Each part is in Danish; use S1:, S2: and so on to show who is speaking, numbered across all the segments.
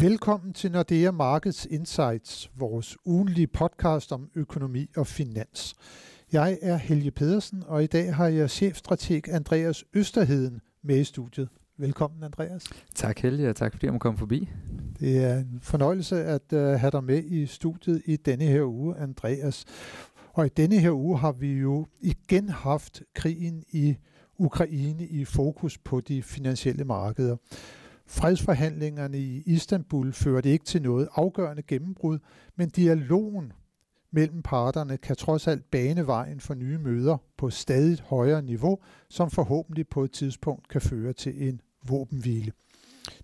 S1: Velkommen til Nordea Markets Insights, vores ugenlige podcast om økonomi og finans. Jeg er Helge Pedersen, og i dag har jeg chefstrateg Andreas Østerheden med i studiet. Velkommen, Andreas.
S2: Tak, Helge, og tak fordi jeg må komme forbi.
S1: Det er en fornøjelse at uh, have dig med i studiet i denne her uge, Andreas. Og i denne her uge har vi jo igen haft krigen i Ukraine i fokus på de finansielle markeder. Fredsforhandlingerne i Istanbul førte ikke til noget afgørende gennembrud, men dialogen mellem parterne kan trods alt bane vejen for nye møder på stadig højere niveau, som forhåbentlig på et tidspunkt kan føre til en våbenhvile.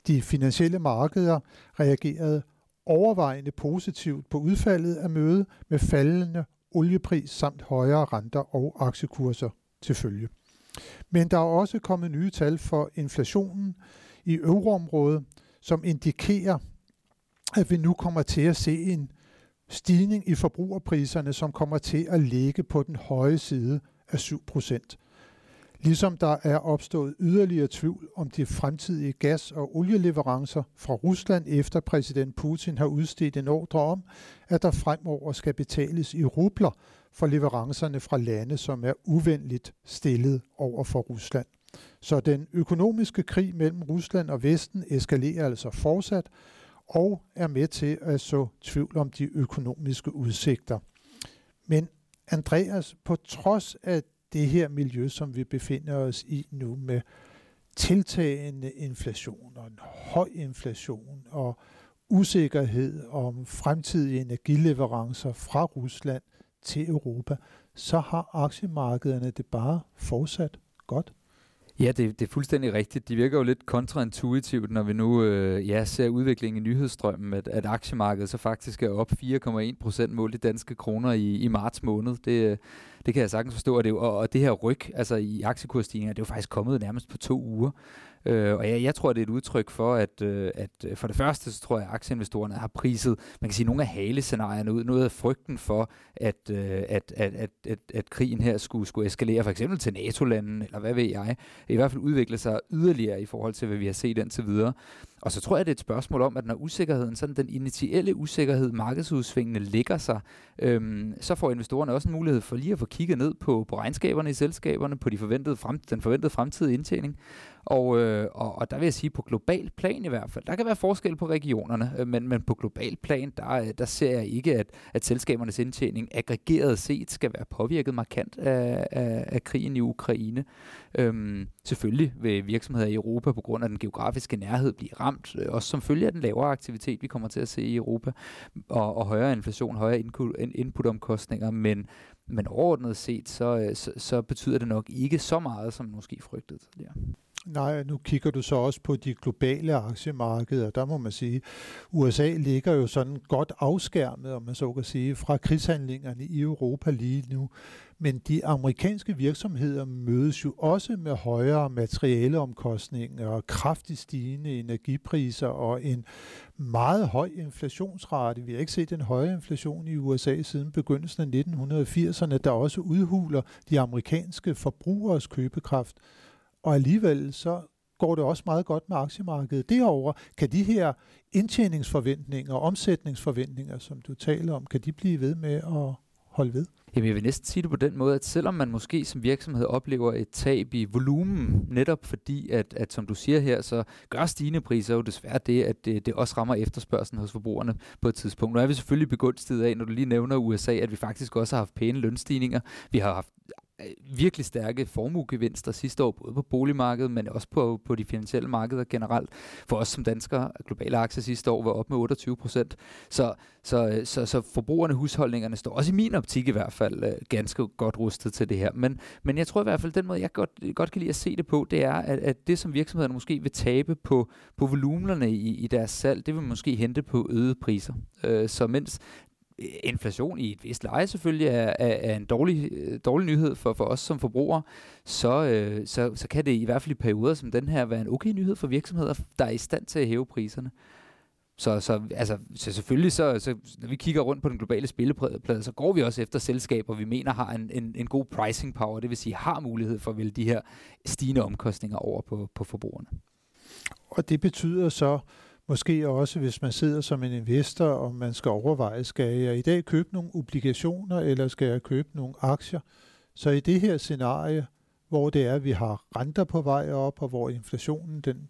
S1: De finansielle markeder reagerede overvejende positivt på udfaldet af mødet med faldende oliepris samt højere renter og aktiekurser til følge. Men der er også kommet nye tal for inflationen i euroområdet, som indikerer, at vi nu kommer til at se en stigning i forbrugerpriserne, som kommer til at ligge på den høje side af 7 procent. Ligesom der er opstået yderligere tvivl om de fremtidige gas- og olieleverancer fra Rusland, efter præsident Putin har udstedt en ordre om, at der fremover skal betales i rubler for leverancerne fra lande, som er uvenligt stillet over for Rusland. Så den økonomiske krig mellem Rusland og Vesten eskalerer altså fortsat og er med til at så tvivl om de økonomiske udsigter. Men Andreas, på trods af det her miljø, som vi befinder os i nu med tiltagende inflation og en høj inflation og usikkerhed om fremtidige energileverancer fra Rusland til Europa, så har aktiemarkederne det bare fortsat godt.
S2: Ja, det, det er fuldstændig rigtigt. De virker jo lidt kontraintuitivt, når vi nu øh, ja, ser udviklingen i nyhedsstrømmen, at, at aktiemarkedet så faktisk er op 4,1 procent målt i danske kroner i, i marts måned. Det, øh, det kan jeg sagtens forstå, og det, og, og det her ryg altså i aktiekursstigninger, det er jo faktisk kommet nærmest på to uger. Øh, og jeg, jeg tror, det er et udtryk for, at, øh, at øh, for det første, så tror jeg, at aktieinvestorerne har priset, man kan sige, nogle af halescenarierne ud, noget af frygten for, at, øh, at, at, at, at, at krigen her skulle, skulle eskalere, for eksempel til NATO-landen, eller hvad ved jeg, i hvert fald udvikle sig yderligere i forhold til, hvad vi har set indtil videre. Og så tror jeg, det er et spørgsmål om, at når usikkerheden, sådan den initielle usikkerhed, markedsudsvingene ligger sig, øhm, så får investorerne også en mulighed for lige at få kigget ned på, på regnskaberne i selskaberne, på de forventede frem, den forventede fremtidige indtjening. Og, øh, og, og der vil jeg sige, på global plan i hvert fald, der kan være forskel på regionerne, øh, men, men på global plan, der, øh, der ser jeg ikke, at, at selskabernes indtjening aggregeret set skal være påvirket markant af, af, af krigen i Ukraine. Øhm, selvfølgelig vil virksomheder i Europa på grund af den geografiske nærhed blive ramt, øh, også som følge af den lavere aktivitet, vi kommer til at se i Europa, og, og højere inflation, højere inputomkostninger, men, men overordnet set, så, øh, så, så betyder det nok ikke så meget, som måske frygtede tidligere.
S1: Nej, nu kigger du så også på de globale aktiemarkeder. Der må man sige, USA ligger jo sådan godt afskærmet, om man så kan sige, fra krigshandlingerne i Europa lige nu. Men de amerikanske virksomheder mødes jo også med højere materialeomkostninger og kraftigt stigende energipriser og en meget høj inflationsrate. Vi har ikke set en højere inflation i USA siden begyndelsen af 1980'erne, der også udhuler de amerikanske forbrugeres købekraft og alligevel så går det også meget godt med aktiemarkedet. Derover kan de her indtjeningsforventninger og omsætningsforventninger, som du taler om, kan de blive ved med at holde ved?
S2: Jamen jeg vil næsten sige det på den måde, at selvom man måske som virksomhed oplever et tab i volumen, netop fordi, at, at som du siger her, så gør stigende priser jo desværre det, at det, det også rammer efterspørgselen hos forbrugerne på et tidspunkt. Nu er vi selvfølgelig begunstiget af, når du lige nævner USA, at vi faktisk også har haft pæne lønstigninger. Vi har haft virkelig stærke formuegevinster sidste år, både på boligmarkedet, men også på, på de finansielle markeder generelt. For os som danskere, globale aktier sidste år var op med 28 procent. Så, så, så, så forbrugerne, husholdningerne står også i min optik i hvert fald øh, ganske godt rustet til det her. Men, men jeg tror i hvert fald, den måde, jeg godt, godt kan lide at se det på, det er, at, at det som virksomhederne måske vil tabe på, på volumenerne i, i deres salg, det vil måske hente på øgede priser. Øh, så mens inflation i et vist leje selvfølgelig er, er, er en dårlig, øh, dårlig nyhed for, for os som forbrugere, så, øh, så, så kan det i hvert fald i perioder som den her være en okay nyhed for virksomheder, der er i stand til at hæve priserne. Så, så, altså, så selvfølgelig, så, så, når vi kigger rundt på den globale spilleplade, så går vi også efter selskaber, vi mener har en, en, en god pricing power, det vil sige har mulighed for at vælge de her stigende omkostninger over på, på forbrugerne.
S1: Og det betyder så måske også, hvis man sidder som en investor, og man skal overveje, skal jeg i dag købe nogle obligationer, eller skal jeg købe nogle aktier? Så i det her scenarie, hvor det er, at vi har renter på vej op, og hvor inflationen den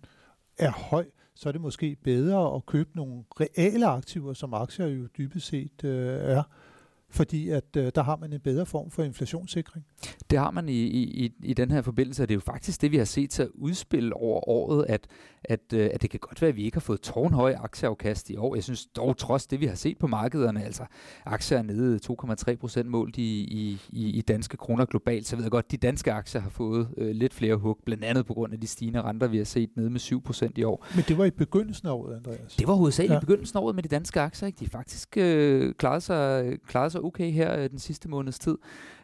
S1: er høj, så er det måske bedre at købe nogle reale aktiver, som aktier jo dybest set øh, er, fordi at øh, der har man en bedre form for inflationssikring.
S2: Det har man i, i, i den her forbindelse, og det er jo faktisk det, vi har set sig udspille over året, at, at, øh, at det kan godt være, at vi ikke har fået tårnhøje aktieafkast i år. Jeg synes dog trods det, vi har set på markederne, altså aktier er nede 2,3 procent målt i, i, i danske kroner globalt, så ved jeg godt, at de danske aktier har fået øh, lidt flere hug, blandt andet på grund af de stigende renter, vi har set nede med 7 procent i år.
S1: Men det var i begyndelsen af året, Andreas.
S2: Det var hovedsageligt ja. i begyndelsen af året med de danske aktier. Ikke? De faktisk øh, klarede, sig, klarede sig okay her øh, den sidste måneds tid.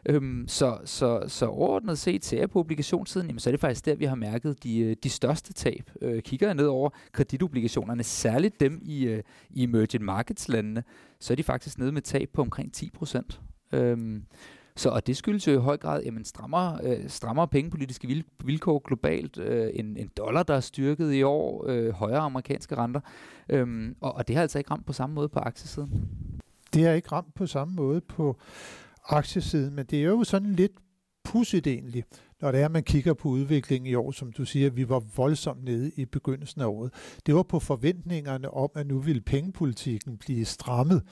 S2: Øhm, så, så, så overordnet set ser jeg på obligationssiden, jamen, så er det faktisk der, vi har mærket de, øh, de største tab. Øh, kigger jeg ned over kreditobligationerne, særligt dem i, øh, i emerging markets landene, så er de faktisk nede med tab på omkring 10 procent. Øhm, så og det skyldes jo i høj grad jamen, strammere, øh, strammere pengepolitiske vilkår globalt, øh, en, en dollar, der er styrket i år, øh, højere amerikanske renter, øhm, og, og det har altså ikke ramt på samme måde på aktiesiden.
S1: Det har ikke ramt på samme måde på aktiesiden, men det er jo sådan lidt pudsigt egentlig, når det er, at man kigger på udviklingen i år, som du siger, vi var voldsomt nede i begyndelsen af året. Det var på forventningerne om, at nu ville pengepolitikken blive strammet.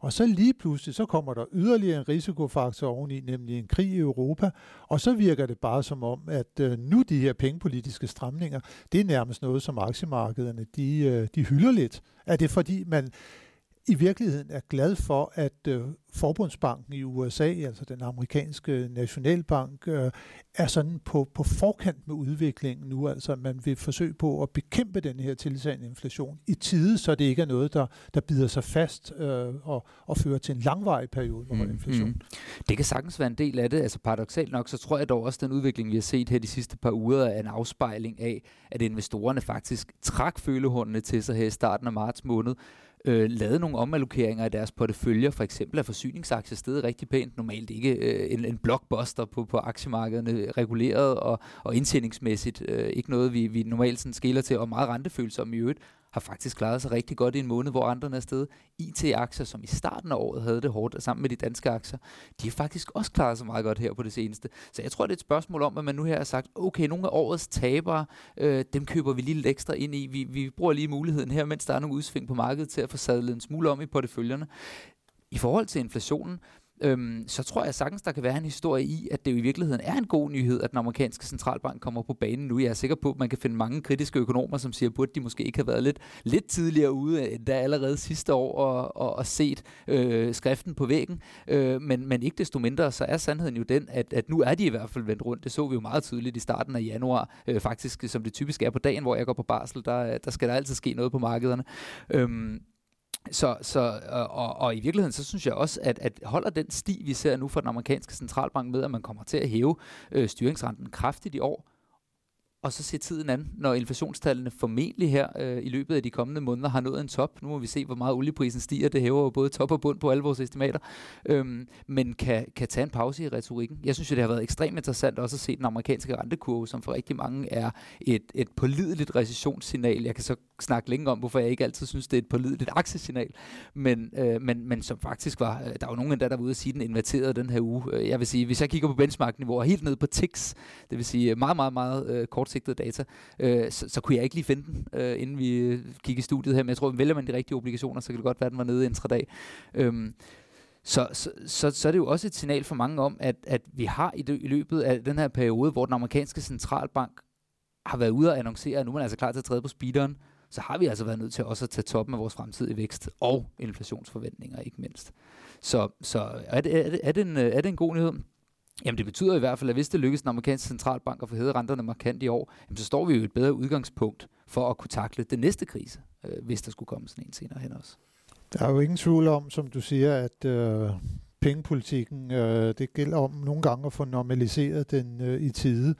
S1: Og så lige pludselig, så kommer der yderligere en risikofaktor oveni, nemlig en krig i Europa, og så virker det bare som om, at øh, nu de her pengepolitiske stramninger, det er nærmest noget, som aktiemarkederne, de, øh, de hylder lidt. Er det fordi, man i virkeligheden er glad for, at øh, Forbundsbanken i USA, altså den amerikanske nationalbank, øh, er sådan på, på forkant med udviklingen nu. Altså man vil forsøge på at bekæmpe den her tilsagende inflation i tide, så det ikke er noget, der, der bider sig fast øh, og, og fører til en langvarig periode med mm, inflation. Mm.
S2: Det kan sagtens være en del af det. Altså paradoxalt nok, så tror jeg dog også, at den udvikling, vi har set her de sidste par uger, er en afspejling af, at investorerne faktisk trak følehornene til sig her i starten af marts måned, øh, lavet nogle omallokeringer af deres porteføljer. For eksempel er forsyningsaktier stedet rigtig pænt. Normalt ikke øh, en, en blockbuster på, på aktiemarkederne, reguleret og, og indtjeningsmæssigt. Øh, ikke noget, vi, vi normalt sådan skiller til, og meget rentefølsom i øvrigt har faktisk klaret sig rigtig godt i en måned, hvor andre er stedet. IT-aktier, som i starten af året havde det hårdt, sammen med de danske aktier, de har faktisk også klaret sig meget godt her på det seneste. Så jeg tror, det er et spørgsmål om, at man nu her har sagt, okay, nogle af årets tabere, øh, dem køber vi lige lidt ekstra ind i. Vi, vi bruger lige muligheden her, mens der er nogle udsving på markedet, til at få sadlet en smule om i porteføljerne. I forhold til inflationen, øhm, så tror jeg sagtens, der kan være en historie i, at det jo i virkeligheden er en god nyhed, at den amerikanske centralbank kommer på banen nu. Jeg er sikker på, at man kan finde mange kritiske økonomer, som siger, at de måske ikke have været lidt, lidt tidligere ude, end der allerede sidste år, og, og, og set øh, skriften på væggen. Øh, men, men ikke desto mindre, så er sandheden jo den, at, at nu er de i hvert fald vendt rundt. Det så vi jo meget tydeligt i starten af januar, øh, faktisk som det typisk er på dagen, hvor jeg går på barsel, der, der skal der altid ske noget på markederne. Øh, så, så øh, og, og i virkeligheden, så synes jeg også, at, at holder den sti, vi ser nu fra den amerikanske centralbank med, at man kommer til at hæve øh, styringsrenten kraftigt i år, og så se tiden an, når inflationstallene formentlig her øh, i løbet af de kommende måneder har nået en top. Nu må vi se, hvor meget olieprisen stiger. Det hæver jo både top og bund på alle vores estimater. Øhm, men kan, kan tage en pause i retorikken. Jeg synes jo, det har været ekstremt interessant også at se den amerikanske rentekurve, som for rigtig mange er et, et pålideligt recessionssignal. Jeg kan så snakke længe om, hvorfor jeg ikke altid synes, det er et pålideligt aktiesignal. Men, øh, men, men som faktisk var, øh, der var nogen der, der var ude at sige, at den inverterede den her uge. Øh, jeg vil sige, hvis jeg kigger på benchmark-niveau helt ned på TIX, det vil sige meget, meget, meget øh, kort langsigtede data, øh, så, så kunne jeg ikke lige finde den, øh, inden vi øh, gik i studiet her. Men jeg tror, at vælger man de rigtige obligationer, så kan det godt være, at den var nede intradag. Øhm, så, så, så, så er det jo også et signal for mange om, at, at vi har i, det, i løbet af den her periode, hvor den amerikanske centralbank har været ude og annoncere, at nu er man altså klar til at træde på speederen, så har vi altså været nødt til også at tage toppen af vores fremtidige vækst og inflationsforventninger ikke mindst. Så, så er, det, er, det, er, det en, øh, er det en god nyhed? Jamen det betyder i hvert fald, at hvis det lykkes den amerikanske centralbank at få hævet renterne markant i år, jamen, så står vi jo et bedre udgangspunkt for at kunne takle den næste krise, øh, hvis der skulle komme sådan en senere hen også.
S1: Der er jo ingen tvivl om, som du siger, at øh, pengepolitikken, øh, det gælder om nogle gange at få normaliseret den øh, i tide.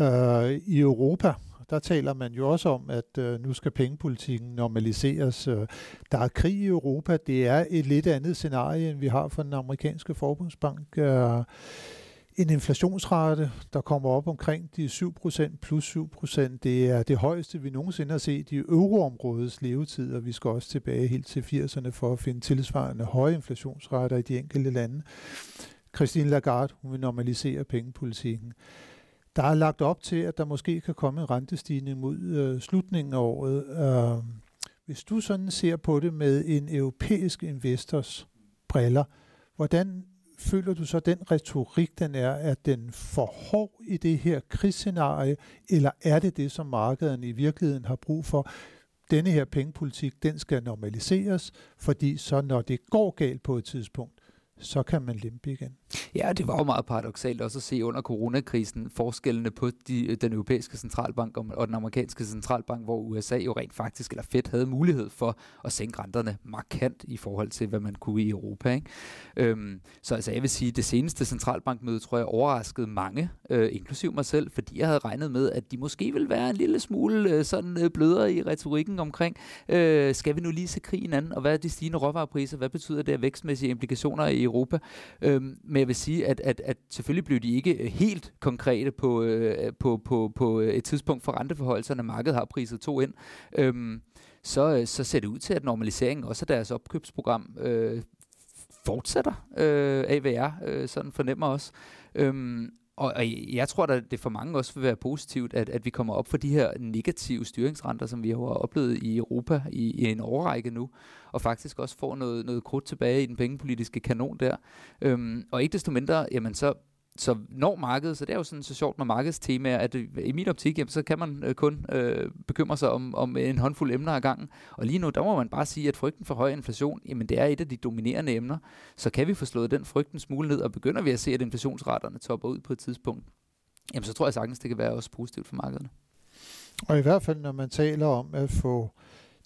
S1: Øh, I Europa, der taler man jo også om, at øh, nu skal pengepolitikken normaliseres. Øh, der er krig i Europa. Det er et lidt andet scenarie, end vi har for den amerikanske forbundsbank. Øh, en inflationsrate, der kommer op omkring de 7% plus 7%. Det er det højeste, vi nogensinde har set i euroområdets levetid, og vi skal også tilbage helt til 80'erne for at finde tilsvarende høje inflationsrater i de enkelte lande. Christine Lagarde, hun vil normalisere pengepolitikken. Der er lagt op til, at der måske kan komme en rentestigning mod øh, slutningen af året. Øh, hvis du sådan ser på det med en europæisk investors briller, hvordan føler du så, den retorik, den er, at den for hård i det her krigsscenarie, eller er det det, som markederne i virkeligheden har brug for? Denne her pengepolitik, den skal normaliseres, fordi så når det går galt på et tidspunkt, så kan man limpe igen.
S2: Ja, det var jo meget paradoxalt også at se under coronakrisen forskellene på de, øh, den europæiske centralbank og den amerikanske centralbank, hvor USA jo rent faktisk, eller Fed havde mulighed for at sænke renterne markant i forhold til, hvad man kunne i Europa. Ikke? Øhm, så altså, jeg vil sige, at det seneste centralbankmøde, tror jeg, overraskede mange, øh, inklusiv mig selv, fordi jeg havde regnet med, at de måske ville være en lille smule øh, sådan øh, blødere i retorikken omkring, øh, skal vi nu lige se krigen an, og hvad er de stigende råvarepriser, hvad betyder det af vækstmæssige implikationer i Europa? Øhm, men jeg vil sige, at, at, at selvfølgelig blev de ikke øh, helt konkrete på, øh, på, på, på øh, et tidspunkt for renteforholdelserne. Markedet har priset to ind. Øhm, så, øh, så ser det ud til, at normaliseringen også af deres opkøbsprogram øh, fortsætter, øh, AVR, øh, sådan fornemmer også. Øhm, og, og jeg tror, da, det for mange også vil være positivt, at, at vi kommer op for de her negative styringsrenter, som vi har oplevet i Europa i, i en årrække nu, og faktisk også får noget, noget krudt tilbage i den pengepolitiske kanon der. Øhm, og ikke desto mindre, jamen så så når markedet, så det er jo sådan så sjovt med markedstemaer, at i min optik, jamen, så kan man øh, kun øh, bekymre sig om, om en håndfuld emner ad gangen. Og lige nu, der må man bare sige, at frygten for høj inflation, jamen det er et af de dominerende emner. Så kan vi få slået den frygten smule ned, og begynder vi at se, at inflationsraterne topper ud på et tidspunkt, jamen så tror jeg sagtens, det kan være også positivt for markederne.
S1: Og i hvert fald, når man taler om at få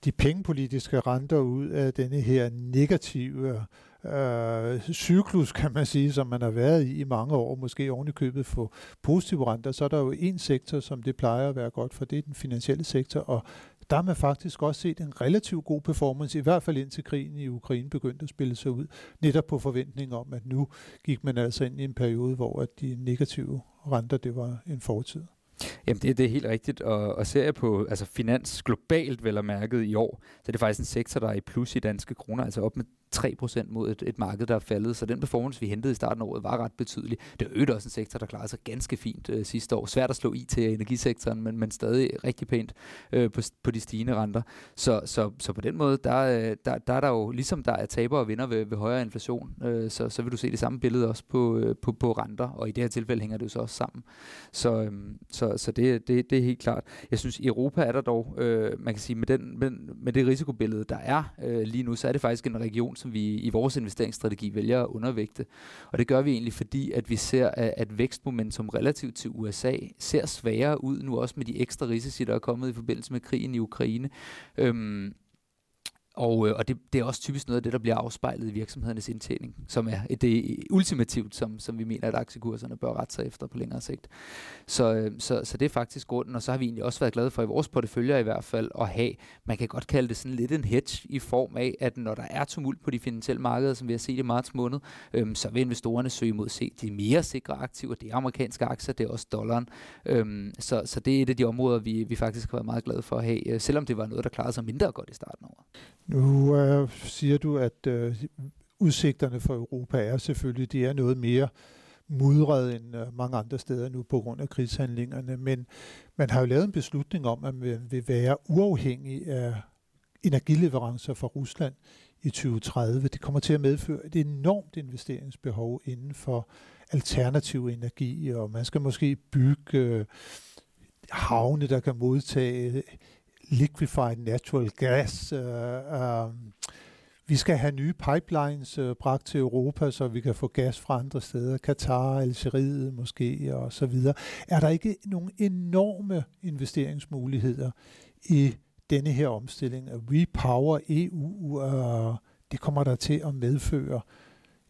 S1: de pengepolitiske renter ud af denne her negative øh, cyklus, kan man sige, som man har været i i mange år, måske oven i købet for positive renter, så er der jo en sektor, som det plejer at være godt for, det er den finansielle sektor, og der har man faktisk også set en relativt god performance, i hvert fald indtil krigen i Ukraine begyndte at spille sig ud, netop på forventning om, at nu gik man altså ind i en periode, hvor at de negative renter, det var en fortid.
S2: Jamen det, det er helt rigtigt, og, og ser jeg på altså finans globalt vel og mærket i år, så er det faktisk en sektor, der er i plus i danske kroner, altså op med 3% mod et, et marked, der er faldet. Så den performance, vi hentede i starten af året, var ret betydelig. Det er også en sektor, der klarede sig ganske fint øh, sidste år. Svært at slå i til energisektoren, men, men stadig rigtig pænt øh, på, på de stigende renter. Så, så, så på den måde, der, øh, der, der er der jo, ligesom der er taber og vinder ved, ved højere inflation, øh, så, så vil du se det samme billede også på, øh, på, på renter, og i det her tilfælde hænger det jo så også sammen. Så, øh, så, så det, det, det er helt klart. Jeg synes, i Europa er der dog, øh, man kan sige, med, den, med, med det risikobillede, der er øh, lige nu, så er det faktisk en region, som vi i vores investeringsstrategi vælger at undervægte. Og det gør vi egentlig, fordi at vi ser, at, at vækstmomentum relativt til USA ser sværere ud nu, også med de ekstra risici, der er kommet i forbindelse med krigen i Ukraine. Øhm, og, øh, og det, det er også typisk noget af det, der bliver afspejlet i virksomhedernes indtjening, som er det ultimativt, som, som vi mener, at aktiekurserne bør rette sig efter på længere sigt. Så, øh, så, så det er faktisk grunden, og så har vi egentlig også været glade for i vores porteføljer i hvert fald at have, man kan godt kalde det sådan lidt en hedge i form af, at når der er tumult på de finansielle markeder, som vi har set i marts måned, øhm, så vil investorerne søge mod se de mere sikre aktiver, det er amerikanske aktier, det er også dollaren. Øhm, så, så det er et af de områder, vi, vi faktisk har været meget glade for at have, øh, selvom det var noget, der klarede sig mindre godt i starten over.
S1: Nu øh, siger du, at øh, udsigterne for Europa er selvfølgelig, de er noget mere mudret end øh, mange andre steder nu på grund af krigshandlingerne, men man har jo lavet en beslutning om, at man vil være uafhængig af energileverancer fra Rusland i 2030. Det kommer til at medføre et enormt investeringsbehov inden for alternativ energi, og man skal måske bygge øh, havne, der kan modtage liquefied natural gas. Øh, øh, vi skal have nye pipelines øh, bragt til Europa, så vi kan få gas fra andre steder, Katar, Algeriet måske og så videre. Er der ikke nogle enorme investeringsmuligheder i denne her omstilling af Repower EU? Øh, det kommer der til at medføre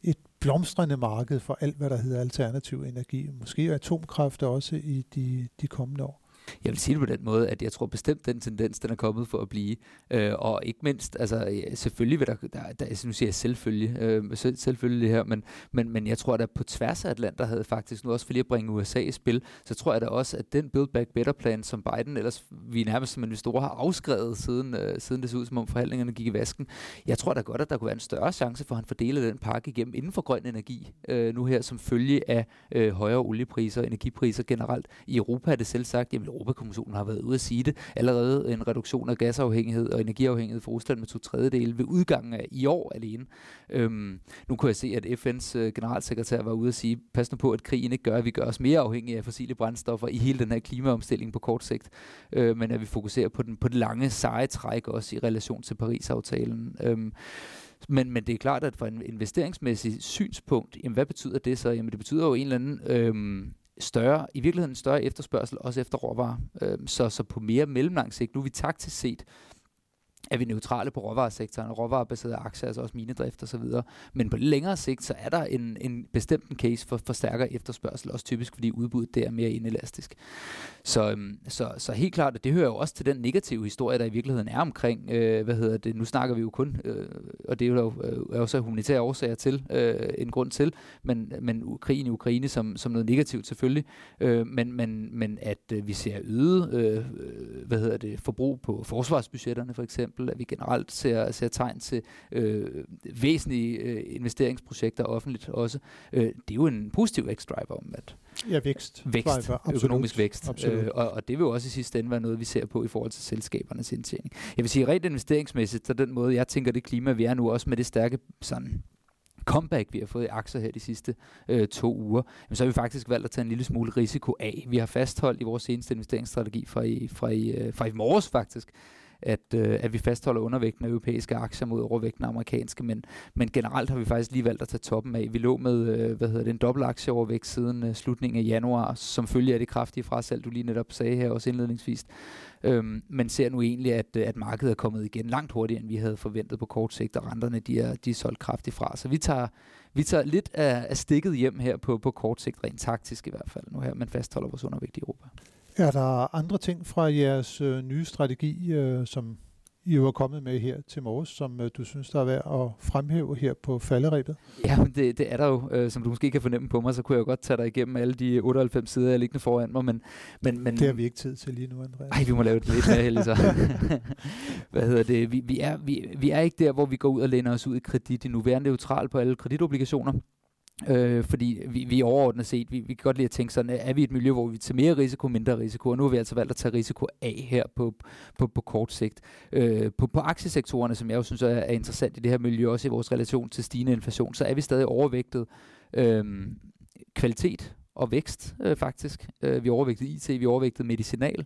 S1: et blomstrende marked for alt, hvad der hedder alternativ energi. Måske atomkraft også i de, de kommende år.
S2: Jeg vil sige det på den måde, at jeg tror bestemt, den tendens, den er kommet for at blive. Øh, og ikke mindst, altså øh, selvfølgelig vil der, der, der altså, nu siger jeg selvfølgelig, øh, selv, selvfølgelig her, men, men, men jeg tror, at på tværs af Atlanta havde faktisk, nu også for lige at bringe USA i spil, så tror jeg da også, at den Build Back Better plan, som Biden ellers, vi nærmest som investorer har afskrevet, siden, øh, siden det så ud som om forhandlingerne gik i vasken, jeg tror da godt, at der kunne være en større chance for, at han fordeler den pakke igennem inden for grøn energi, øh, nu her som følge af øh, højere oliepriser og energipriser generelt. I Europa er det selv sagt, jamen Europakommissionen har været ude at sige det, allerede en reduktion af gasafhængighed og energiafhængighed for Rusland med to tredjedele ved udgangen af i år alene. Øhm, nu kunne jeg se, at FN's øh, generalsekretær var ude at sige, pas nu på, at krigen ikke gør, at vi gør os mere afhængige af fossile brændstoffer i hele den her klimaomstilling på kort sigt, øh, men at vi fokuserer på, den, på det lange seje træk også i relation til Paris-aftalen. Øhm, men, men det er klart, at fra en investeringsmæssig synspunkt, jamen hvad betyder det så? Jamen det betyder jo en eller anden øhm, større, i virkeligheden en større efterspørgsel, også efter råvarer. Øh, så, så på mere mellemlang sigt, nu er vi taktisk set er vi neutrale på råvaresektoren, og råvarebaserede aktier, altså også minedrift og så videre. Men på længere sigt, så er der en, en bestemt en case for, for stærkere efterspørgsel, også typisk fordi udbuddet der er mere inelastisk. Så, øhm, så, så helt klart, og det hører jo også til den negative historie, der i virkeligheden er omkring, øh, hvad hedder det, nu snakker vi jo kun, øh, og det er jo øh, er også humanitære årsager til, øh, en grund til, men, men krigen i Ukraine som, som noget negativt selvfølgelig, øh, men, men, men at øh, vi ser øget, øh, øh hvad hedder det, forbrug på forsvarsbudgetterne for eksempel, at vi generelt ser, ser tegn til øh, væsentlige øh, investeringsprojekter offentligt også, øh, det er jo en positiv vækstdriver om at
S1: Ja, vækst.
S2: Vækst, Absolut. økonomisk vækst. Øh, og, og det vil jo også i sidste ende være noget, vi ser på i forhold til selskabernes indtjening. Jeg vil sige, rent investeringsmæssigt, så den måde, jeg tænker det klima, vi er nu også med det stærke sådan, comeback, vi har fået i aktier her de sidste øh, to uger, jamen, så har vi faktisk valgt at tage en lille smule risiko af. Vi har fastholdt i vores seneste investeringsstrategi fra i, fra i, øh, fra i morges faktisk, at, øh, at vi fastholder undervægten af europæiske aktier mod overvægten af amerikanske, men, men generelt har vi faktisk lige valgt at tage toppen af. Vi lå med øh, hvad hedder det, en dobbelt aktieovervægt siden øh, slutningen af januar, som følge af det kraftige frasalg, du lige netop sagde her også indledningsvis. Øhm, men ser nu egentlig, at, øh, at markedet er kommet igen langt hurtigere, end vi havde forventet på kort sigt, og renterne de er, de er solgt kraftigt fra. Så vi tager, vi tager lidt af, af stikket hjem her på, på kort sigt, rent taktisk i hvert fald nu her, men fastholder vores undervægt i Europa.
S1: Er der andre ting fra jeres øh, nye strategi, øh, som I er kommet med her til morges, som øh, du synes, der er værd at fremhæve her på falderæbet?
S2: Ja, det, det er der jo. Øh, som du måske kan fornemme på mig, så kunne jeg jo godt tage dig igennem alle de 98 sider, jeg liggende foran mig. Men, men, men,
S1: det har vi ikke tid til lige nu, Andreas.
S2: Nej, vi må lave det lidt mere heldigt så. Hvad hedder det? Vi, vi, er, vi, vi er ikke der, hvor vi går ud og læner os ud i kredit endnu. Vi er neutral på alle kreditobligationer. Øh, fordi vi, vi overordnet set, vi, vi kan godt lide at tænke sådan, øh, er vi et miljø, hvor vi tager mere risiko, mindre risiko, og nu har vi altså valgt at tage risiko af her på, på, på kort sigt. Øh, på, på aktiesektorerne, som jeg jo synes er, er interessant i det her miljø, også i vores relation til stigende inflation, så er vi stadig overvægtet øh, kvalitet og vækst øh, faktisk. Øh, vi er overvægtet IT, vi er overvægtet medicinal. Øh,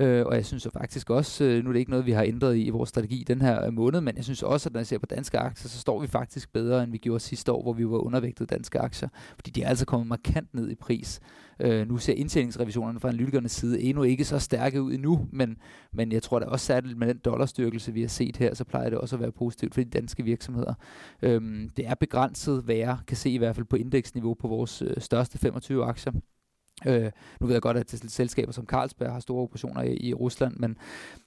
S2: Øh, og jeg synes jo faktisk også, øh, nu er det ikke noget, vi har ændret i, i vores strategi den her øh, måned, men jeg synes også, at når jeg ser på danske aktier, så står vi faktisk bedre, end vi gjorde sidste år, hvor vi var undervægtet danske aktier. Fordi de er altså kommet markant ned i pris. Øh, nu ser indtjeningsrevisionerne fra analytikernes side endnu ikke så stærke ud endnu, men, men jeg tror da også særligt med den dollarstyrkelse, vi har set her, så plejer det også at være positivt for de danske virksomheder. Øh, det er begrænset, hvad jeg kan se i hvert fald på indeksniveau på vores øh, største 25 aktier. Øh, nu ved jeg godt, at selskaber som Carlsberg har store operationer i, i Rusland, men,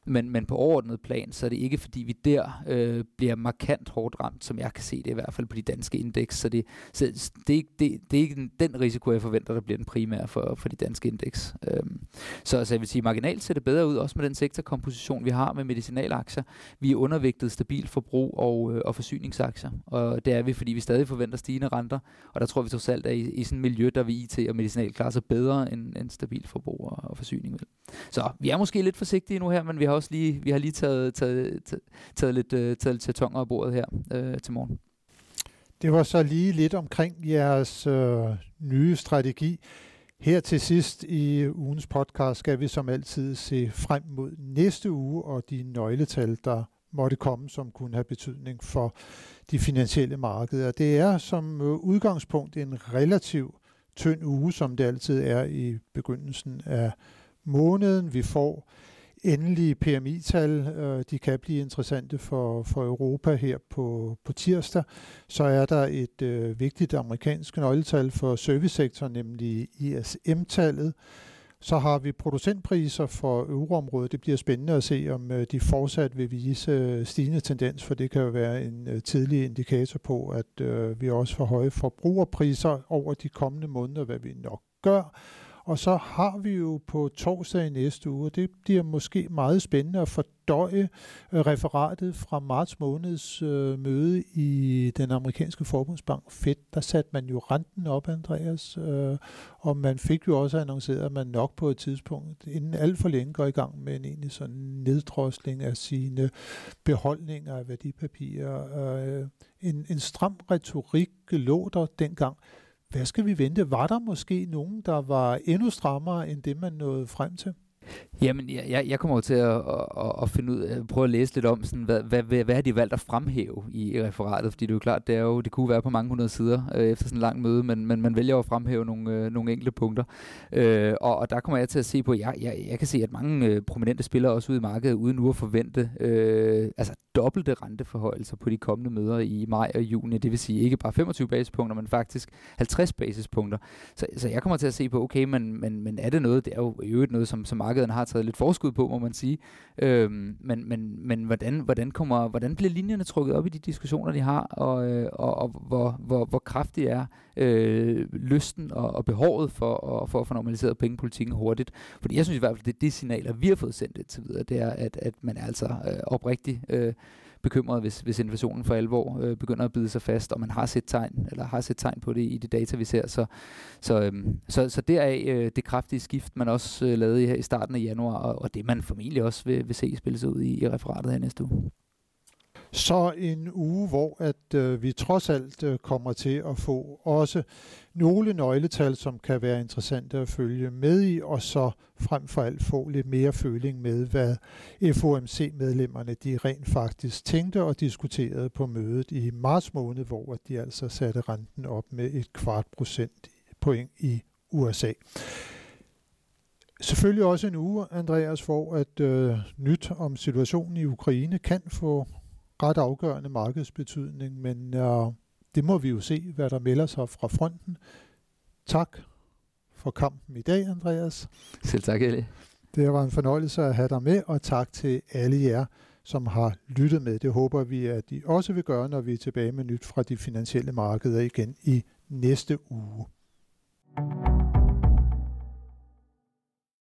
S2: men, men på overordnet plan, så er det ikke fordi, vi der øh, bliver markant hårdt ramt, som jeg kan se det i hvert fald på de danske indeks. Så det, så det, det, det er ikke den, den risiko, jeg forventer, der bliver den primære for, for de danske indeks. Øhm, så altså, jeg vil sige, marginalt ser det bedre ud, også med den sektorkomposition, vi har med medicinalaktier. Vi er undervægtet stabilt forbrug og, øh, og forsyningsaktier, og det er vi, fordi vi stadig forventer stigende renter, og der tror vi trods alt, at i, i sådan et miljø, der vi IT og medicinal klarer sig bedre end, end stabil forbrug og, og forsyning. Så vi er måske lidt forsigtige nu her, men vi har også lige, vi har lige taget, taget, taget, taget lidt, uh, taget lidt tatonger af bordet her uh, til morgen.
S1: Det var så lige lidt omkring jeres øh, nye strategi. Her til sidst i ugens podcast skal vi som altid se frem mod næste uge og de nøgletal, der måtte komme, som kunne have betydning for de finansielle markeder. Det er som øh, udgangspunkt en relativ tynd uge, som det altid er i begyndelsen af måneden. Vi får endelige PMI-tal, øh, de kan blive interessante for, for Europa her på, på tirsdag. Så er der et øh, vigtigt amerikansk nøgletal for servicesektoren, nemlig ISM-tallet, så har vi producentpriser for euroområdet. Det bliver spændende at se, om øh, de fortsat vil vise øh, stigende tendens, for det kan jo være en øh, tidlig indikator på, at vi også får høje forbrugerpriser over de kommende måneder, hvad vi nok gør. Og så har vi jo på torsdag i næste uge, det bliver måske meget spændende at fordøje øh, referatet fra marts måneds øh, møde i den amerikanske forbundsbank Fed. Der satte man jo renten op, Andreas, øh, og man fik jo også annonceret, at man nok på et tidspunkt, inden alt for længe går i gang med en egentlig sådan neddrosling af sine beholdninger af værdipapirer. Øh, en, en stram retorik lå der dengang. Hvad skal vi vente? Var der måske nogen, der var endnu strammere end det, man nåede frem til?
S2: Jamen, jeg, jeg jeg kommer til at, at, at finde ud af, prøve at læse lidt om, sådan, hvad, hvad, hvad, hvad har de valgt at fremhæve i referatet? Fordi det er jo klart, det, er jo, det kunne være på mange hundrede sider øh, efter sådan en lang møde, men, men man vælger jo at fremhæve nogle, øh, nogle enkelte punkter. Øh, og, og der kommer jeg til at se på, jeg, jeg, jeg kan se, at mange øh, prominente spillere også ude i markedet, uden nu at forvente øh, altså dobbelte renteforhøjelser på de kommende møder i maj og juni. Det vil sige ikke bare 25 basispunkter, men faktisk 50 basispunkter. Så, så jeg kommer til at se på, okay, men, men, men er det noget, det er jo i øvrigt noget, som, som markedet har taget lidt forskud på, må man sige. Øhm, men men, men hvordan, hvordan, kommer, hvordan bliver linjerne trukket op i de diskussioner, de har, og, øh, og, og hvor, hvor, hvor kraftig er øh, lysten og, og behovet for, at, for at få normaliseret pengepolitikken hurtigt? Fordi jeg synes i hvert fald, det er det signaler, vi har fået sendt indtil videre, det er, at, at man er altså øh, oprigtig øh, bekymret, hvis, hvis inflationen for alvor øh, begynder at bide sig fast, og man har set tegn, eller har set tegn på det i de data, vi ser. Så, så, øh, så, så deraf øh, det kraftige skift, man også øh, lavede her i starten af januar, og, og det man formentlig også vil, vil se spille sig ud i, i referatet her næste uge.
S1: Så en uge, hvor at øh, vi trods alt øh, kommer til at få også nogle nøgletal, som kan være interessante at følge med i, og så frem for alt få lidt mere føling med, hvad FOMC-medlemmerne de rent faktisk tænkte og diskuterede på mødet i marts måned, hvor de altså satte renten op med et kvart procent point i USA. Selvfølgelig også en uge, Andreas, hvor at øh, nyt om situationen i Ukraine kan få ret afgørende markedsbetydning, men øh, det må vi jo se, hvad der melder sig fra fronten. Tak for kampen i dag, Andreas.
S2: Selv tak, Eli.
S1: Det var en fornøjelse at have dig med, og tak til alle jer, som har lyttet med. Det håber vi, at I også vil gøre, når vi er tilbage med nyt fra de finansielle markeder igen i næste uge. thank you